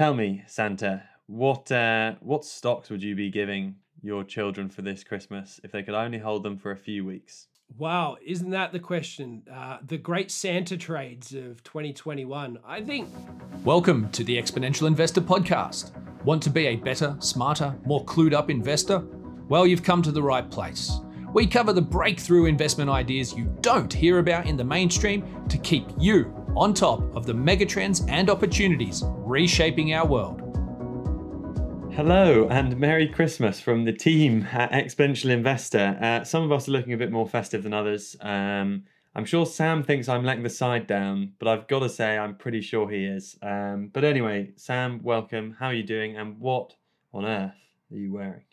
Tell me, Santa, what uh, what stocks would you be giving your children for this Christmas if they could only hold them for a few weeks? Wow, isn't that the question? Uh, the great Santa trades of 2021. I think. Welcome to the Exponential Investor Podcast. Want to be a better, smarter, more clued up investor? Well, you've come to the right place. We cover the breakthrough investment ideas you don't hear about in the mainstream to keep you on top of the megatrends and opportunities reshaping our world. Hello and Merry Christmas from the team at Exponential Investor. Uh, some of us are looking a bit more festive than others. Um, I'm sure Sam thinks I'm letting the side down, but I've got to say I'm pretty sure he is. Um, but anyway, Sam, welcome. How are you doing? And what on earth are you wearing?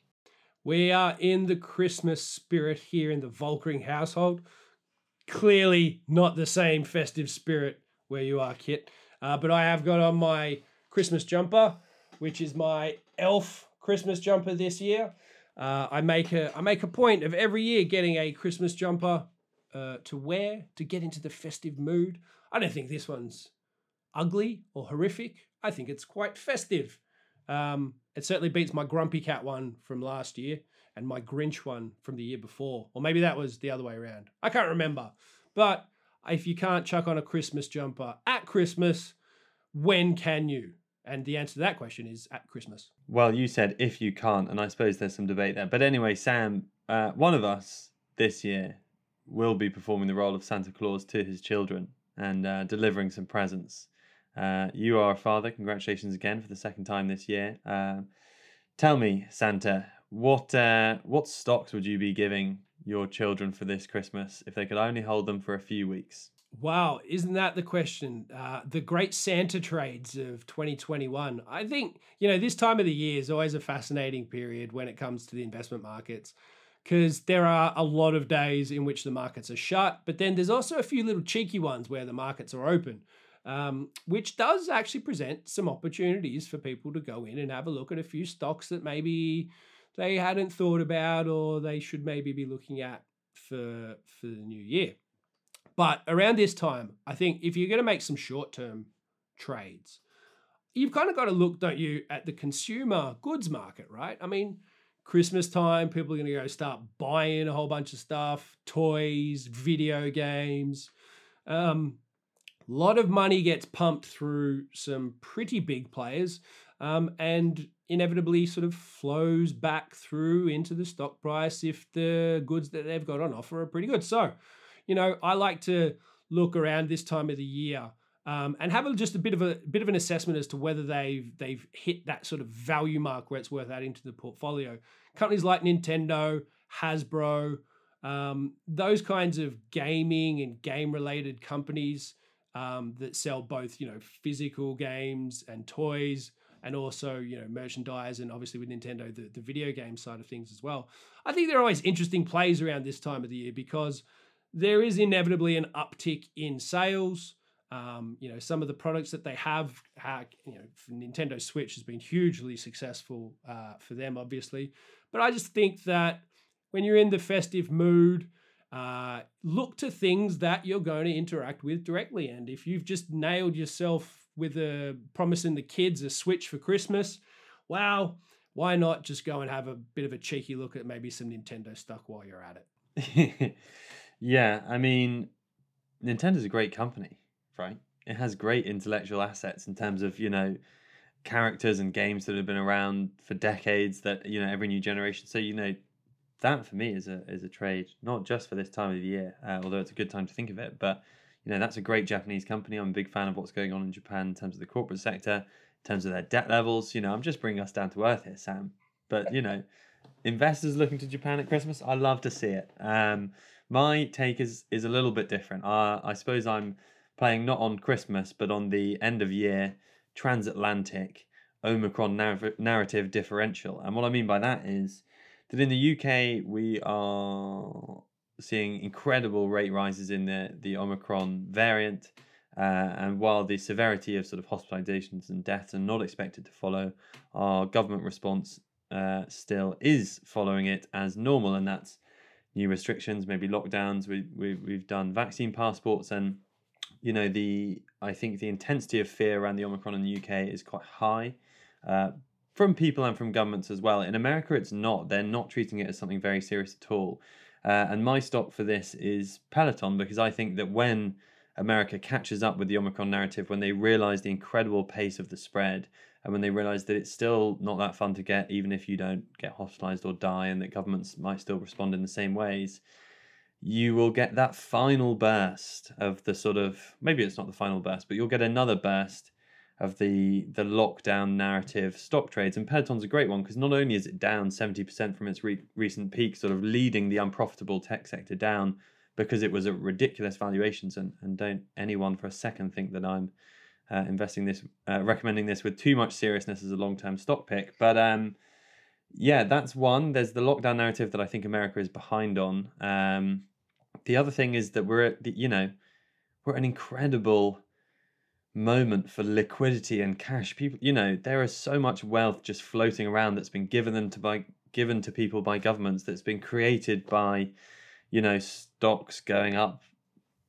We are in the Christmas spirit here in the Volkering household. Clearly not the same festive spirit where you are, Kit. Uh, but I have got on my Christmas jumper, which is my elf Christmas jumper this year. Uh, I make a I make a point of every year getting a Christmas jumper uh, to wear to get into the festive mood. I don't think this one's ugly or horrific. I think it's quite festive. Um, it certainly beats my Grumpy Cat one from last year and my Grinch one from the year before, or maybe that was the other way around. I can't remember. But if you can't chuck on a Christmas jumper at Christmas, when can you? And the answer to that question is at Christmas. Well, you said if you can't, and I suppose there's some debate there. But anyway, Sam, uh, one of us this year will be performing the role of Santa Claus to his children and uh, delivering some presents. Uh, you are a father. Congratulations again for the second time this year. Uh, tell me, Santa, what uh, what stocks would you be giving your children for this Christmas if they could only hold them for a few weeks? Wow, isn't that the question? Uh, the great Santa trades of 2021. I think, you know, this time of the year is always a fascinating period when it comes to the investment markets because there are a lot of days in which the markets are shut, but then there's also a few little cheeky ones where the markets are open, um, which does actually present some opportunities for people to go in and have a look at a few stocks that maybe they hadn't thought about or they should maybe be looking at for for the new year. But around this time, I think if you're going to make some short term trades, you've kind of got to look, don't you, at the consumer goods market, right? I mean, Christmas time, people are going to go start buying a whole bunch of stuff, toys, video games. Um, a lot of money gets pumped through some pretty big players um, and inevitably sort of flows back through into the stock price if the goods that they've got on offer are pretty good. So, you know, I like to look around this time of the year um, and have a, just a bit of a bit of an assessment as to whether they've they've hit that sort of value mark where it's worth adding to the portfolio. Companies like Nintendo, Hasbro, um, those kinds of gaming and game related companies um, that sell both you know physical games and toys and also you know merchandise and obviously with Nintendo the, the video game side of things as well. I think there are always interesting plays around this time of the year because there is inevitably an uptick in sales. Um, you know, some of the products that they have, you know, Nintendo Switch has been hugely successful uh, for them, obviously. But I just think that when you're in the festive mood, uh, look to things that you're going to interact with directly. And if you've just nailed yourself with a promising the kids a Switch for Christmas, wow, why not just go and have a bit of a cheeky look at maybe some Nintendo stuff while you're at it? Yeah, I mean, Nintendo's a great company, right? It has great intellectual assets in terms of, you know, characters and games that have been around for decades that, you know, every new generation. So, you know, that for me is a is a trade, not just for this time of the year, uh, although it's a good time to think of it, but you know, that's a great Japanese company. I'm a big fan of what's going on in Japan in terms of the corporate sector, in terms of their debt levels. You know, I'm just bringing us down to earth here, Sam. But, you know, investors looking to Japan at Christmas, I love to see it. Um, my take is is a little bit different. Uh, I suppose I'm playing not on Christmas, but on the end of year transatlantic Omicron narr- narrative differential. And what I mean by that is that in the UK we are seeing incredible rate rises in the the Omicron variant. Uh, and while the severity of sort of hospitalizations and deaths are not expected to follow, our government response uh, still is following it as normal, and that's new restrictions, maybe lockdowns. We, we, we've done vaccine passports, and you know the I think the intensity of fear around the Omicron in the UK is quite high. Uh, from people and from governments as well. In America, it's not. They're not treating it as something very serious at all. Uh, and my stock for this is Peloton because I think that when America catches up with the Omicron narrative, when they realize the incredible pace of the spread, and when they realize that it's still not that fun to get, even if you don't get hospitalized or die, and that governments might still respond in the same ways, you will get that final burst of the sort of maybe it's not the final burst, but you'll get another burst of the the lockdown narrative stock trades. And Peloton's a great one because not only is it down 70% from its re- recent peak, sort of leading the unprofitable tech sector down because it was at ridiculous valuations. And, and don't anyone for a second think that I'm uh, investing this, uh, recommending this with too much seriousness as a long term stock pick. But um, yeah, that's one. There's the lockdown narrative that I think America is behind on. Um, the other thing is that we're at the, you know, we're an incredible moment for liquidity and cash. People, you know, there is so much wealth just floating around that's been given them to by given to people by governments that's been created by, you know, stocks going up.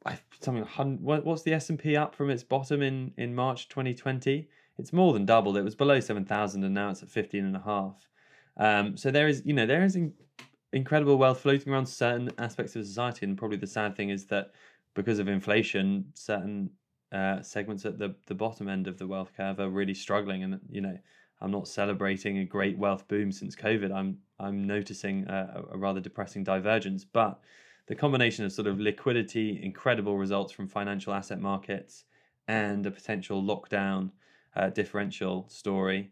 I something what what's the S and P up from its bottom in in March 2020? It's more than doubled. It was below seven thousand and now it's at fifteen and a half. Um, so there is, you know, there is in, incredible wealth floating around certain aspects of society, and probably the sad thing is that because of inflation, certain uh, segments at the the bottom end of the wealth curve are really struggling, and you know I'm not celebrating a great wealth boom since COVID. I'm I'm noticing a, a, rather depressing divergence, but the combination of sort of liquidity, incredible results from financial asset markets, and a potential lockdown uh, differential story.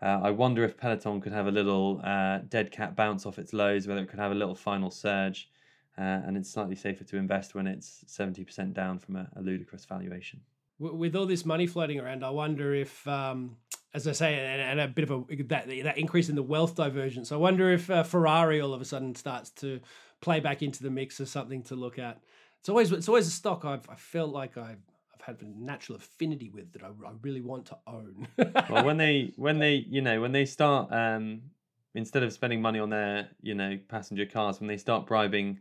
Uh, I wonder if Peloton could have a little uh, dead cat bounce off its lows, whether it could have a little final surge uh, and it's slightly safer to invest when it's 70% down from a, a, ludicrous valuation. With all this money floating around, I wonder if, um, as I say, and, and, a bit of a that that increase in the wealth divergence. I wonder if uh, Ferrari all of a sudden starts to play back into the mix as something to look at. It's always it's always a stock I've I felt like I've I've had a natural affinity with that I, I really want to own. well, when they when they you know when they start um, instead of spending money on their you know passenger cars when they start bribing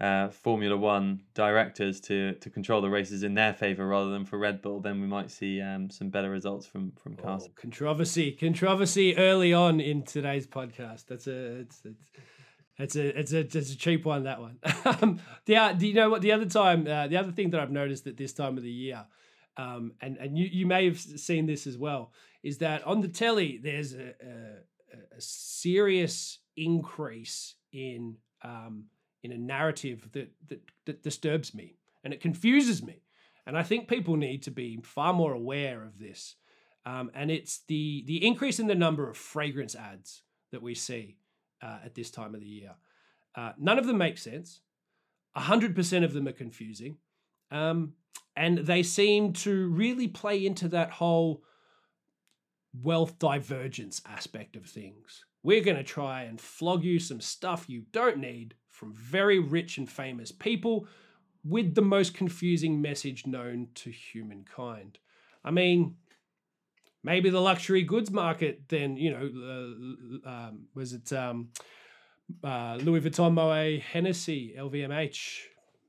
uh, Formula One directors to to control the races in their favor rather than for Red Bull, then we might see um, some better results from from cars. Oh, controversy, controversy early on in today's podcast. That's a it's, it's it's a it's a it's a cheap one that one. um, the do you know what the other time uh, the other thing that I've noticed at this time of the year, um, and and you you may have seen this as well, is that on the telly there's a, a, a serious increase in um, in a narrative that, that, that disturbs me and it confuses me. And I think people need to be far more aware of this. Um, and it's the the increase in the number of fragrance ads that we see uh, at this time of the year. Uh, none of them make sense. hundred percent of them are confusing, um, and they seem to really play into that whole wealth divergence aspect of things. We're going to try and flog you some stuff you don't need from very rich and famous people with the most confusing message known to humankind. I mean, maybe the luxury goods market then, you know, uh, um, was it um, uh, Louis Vuitton, Moet, Hennessy, LVMH?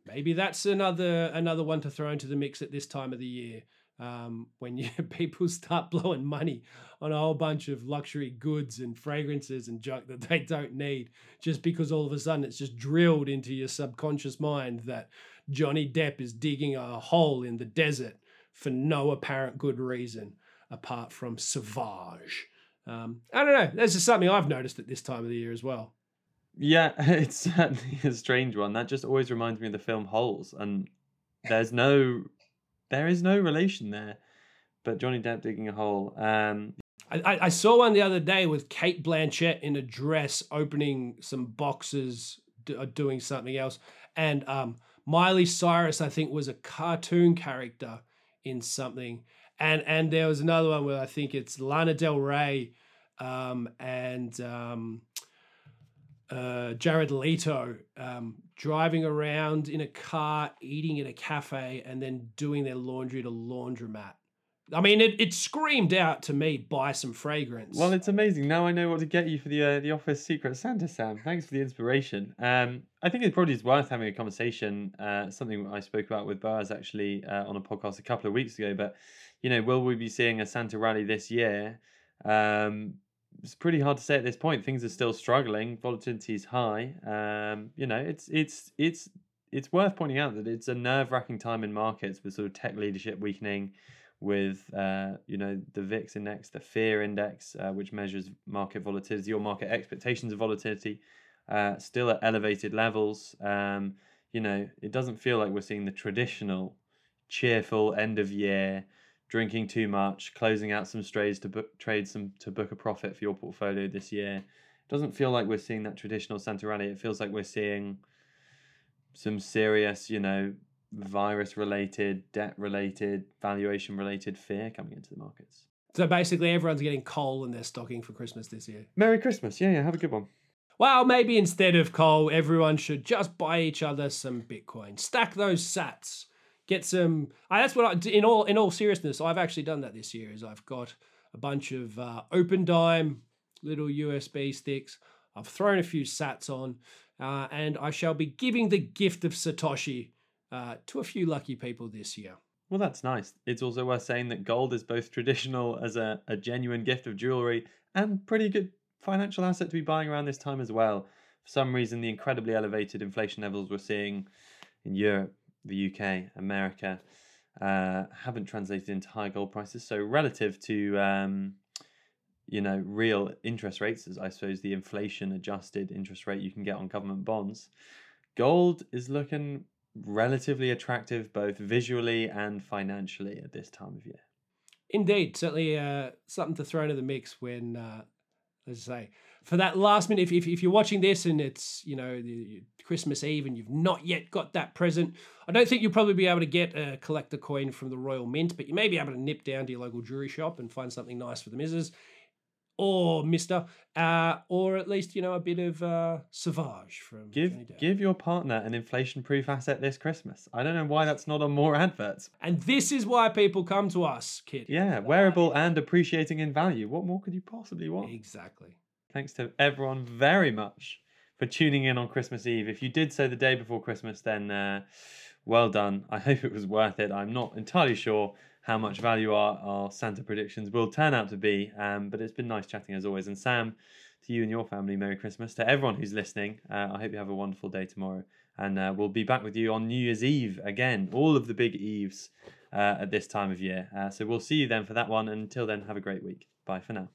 Maybe that's another another one to throw into the mix at this time of the year um, when you, people start blowing money on a whole bunch of luxury goods and fragrances and junk that they don't need, just because all of a sudden it's just drilled into your subconscious mind that Johnny Depp is digging a hole in the desert for no apparent good reason apart from Sauvage. Um, I don't know. This is something I've noticed at this time of the year as well. Yeah, it's certainly a strange one. That just always reminds me of the film Holes, and there's no there is no relation there. But Johnny Depp digging a hole. Um, I, I saw one the other day with Cate Blanchett in a dress opening some boxes, uh, doing something else, and um, Miley Cyrus, I think, was a cartoon character in something, and and there was another one where I think it's Lana Del Rey, um, and um, uh, Jared Leto um, driving around in a car, eating at a cafe, and then doing their laundry at a laundromat. I mean, it, it screamed out to me, buy some fragrance. Well, it's amazing. Now I know what to get you for the uh, the office secret Santa, Sam. Thanks for the inspiration. Um, I think it probably is worth having a conversation. Uh, something I spoke about with Boaz actually uh, on a podcast a couple of weeks ago. But you know, will we be seeing a Santa rally this year? Um, it's pretty hard to say at this point. Things are still struggling. Volatility is high. Um, you know, it's it's it's it's worth pointing out that it's a nerve wracking time in markets with sort of tech leadership weakening with uh, you know the VIX index, the fear index, uh, which measures market volatility or market expectations of volatility, uh, still at elevated levels. Um, you know, it doesn't feel like we're seeing the traditional cheerful end of year drinking too much, closing out some strays to book trade some to book a profit for your portfolio this year. It doesn't feel like we're seeing that traditional Santa rally. It feels like we're seeing some serious, you know, virus related, debt related, valuation related fear coming into the markets. So basically, everyone's getting coal in their stocking for Christmas this year. Merry Christmas. Yeah, yeah, have a good one. Well, maybe instead of coal, everyone should just buy each other some Bitcoin. Stack those sats. Get some. Uh, that's what I. In all in all seriousness, I've actually done that this year. Is I've got a bunch of uh, Opendime little USB sticks. I've thrown a few sats on, uh, and I shall be giving the gift of Satoshi uh, to a few lucky people this year. Well, that's nice. It's also worth saying that gold is both traditional as a, a genuine gift of jewelry and pretty good financial asset to be buying around this time as well. For some reason, the incredibly elevated inflation levels we're seeing in Europe, the UK, America, uh, haven't translated into high gold prices. So, relative to um, you know real interest rates, as I suppose the inflation adjusted interest rate you can get on government bonds, gold is looking relatively attractive both visually and financially at this time of year. Indeed, certainly uh, something to throw into the mix when, uh, let's say, for that last minute. If, if, if you're watching this and it's you know Christmas Eve and you've not yet got that present, I don't think you'll probably be able to get a collector coin from the Royal Mint, but you may be able to nip down to your local jewelry shop and find something nice for the missus or Mister, uh, or at least you know a bit of uh, Sauvage from. Give give your partner an inflation-proof asset this Christmas. I don't know why that's not on more adverts. And this is why people come to us, Kit. Yeah, wearable and appreciating in value. What more could you possibly want? Exactly. Thanks to everyone very much for tuning in on Christmas Eve. If you did so the day before Christmas, then uh, well done. I hope it was worth it. I'm not entirely sure how much value our, our Santa predictions will turn out to be. Um, but it's been nice chatting as always. And Sam, to you and your family, Merry Christmas. To everyone who's listening, uh, I hope you have a wonderful day tomorrow. And uh, we'll be back with you on New Year's Eve again, all of the big Eves uh, at this time of year. Uh, so we'll see you then for that one. And until then, have a great week. Bye for now.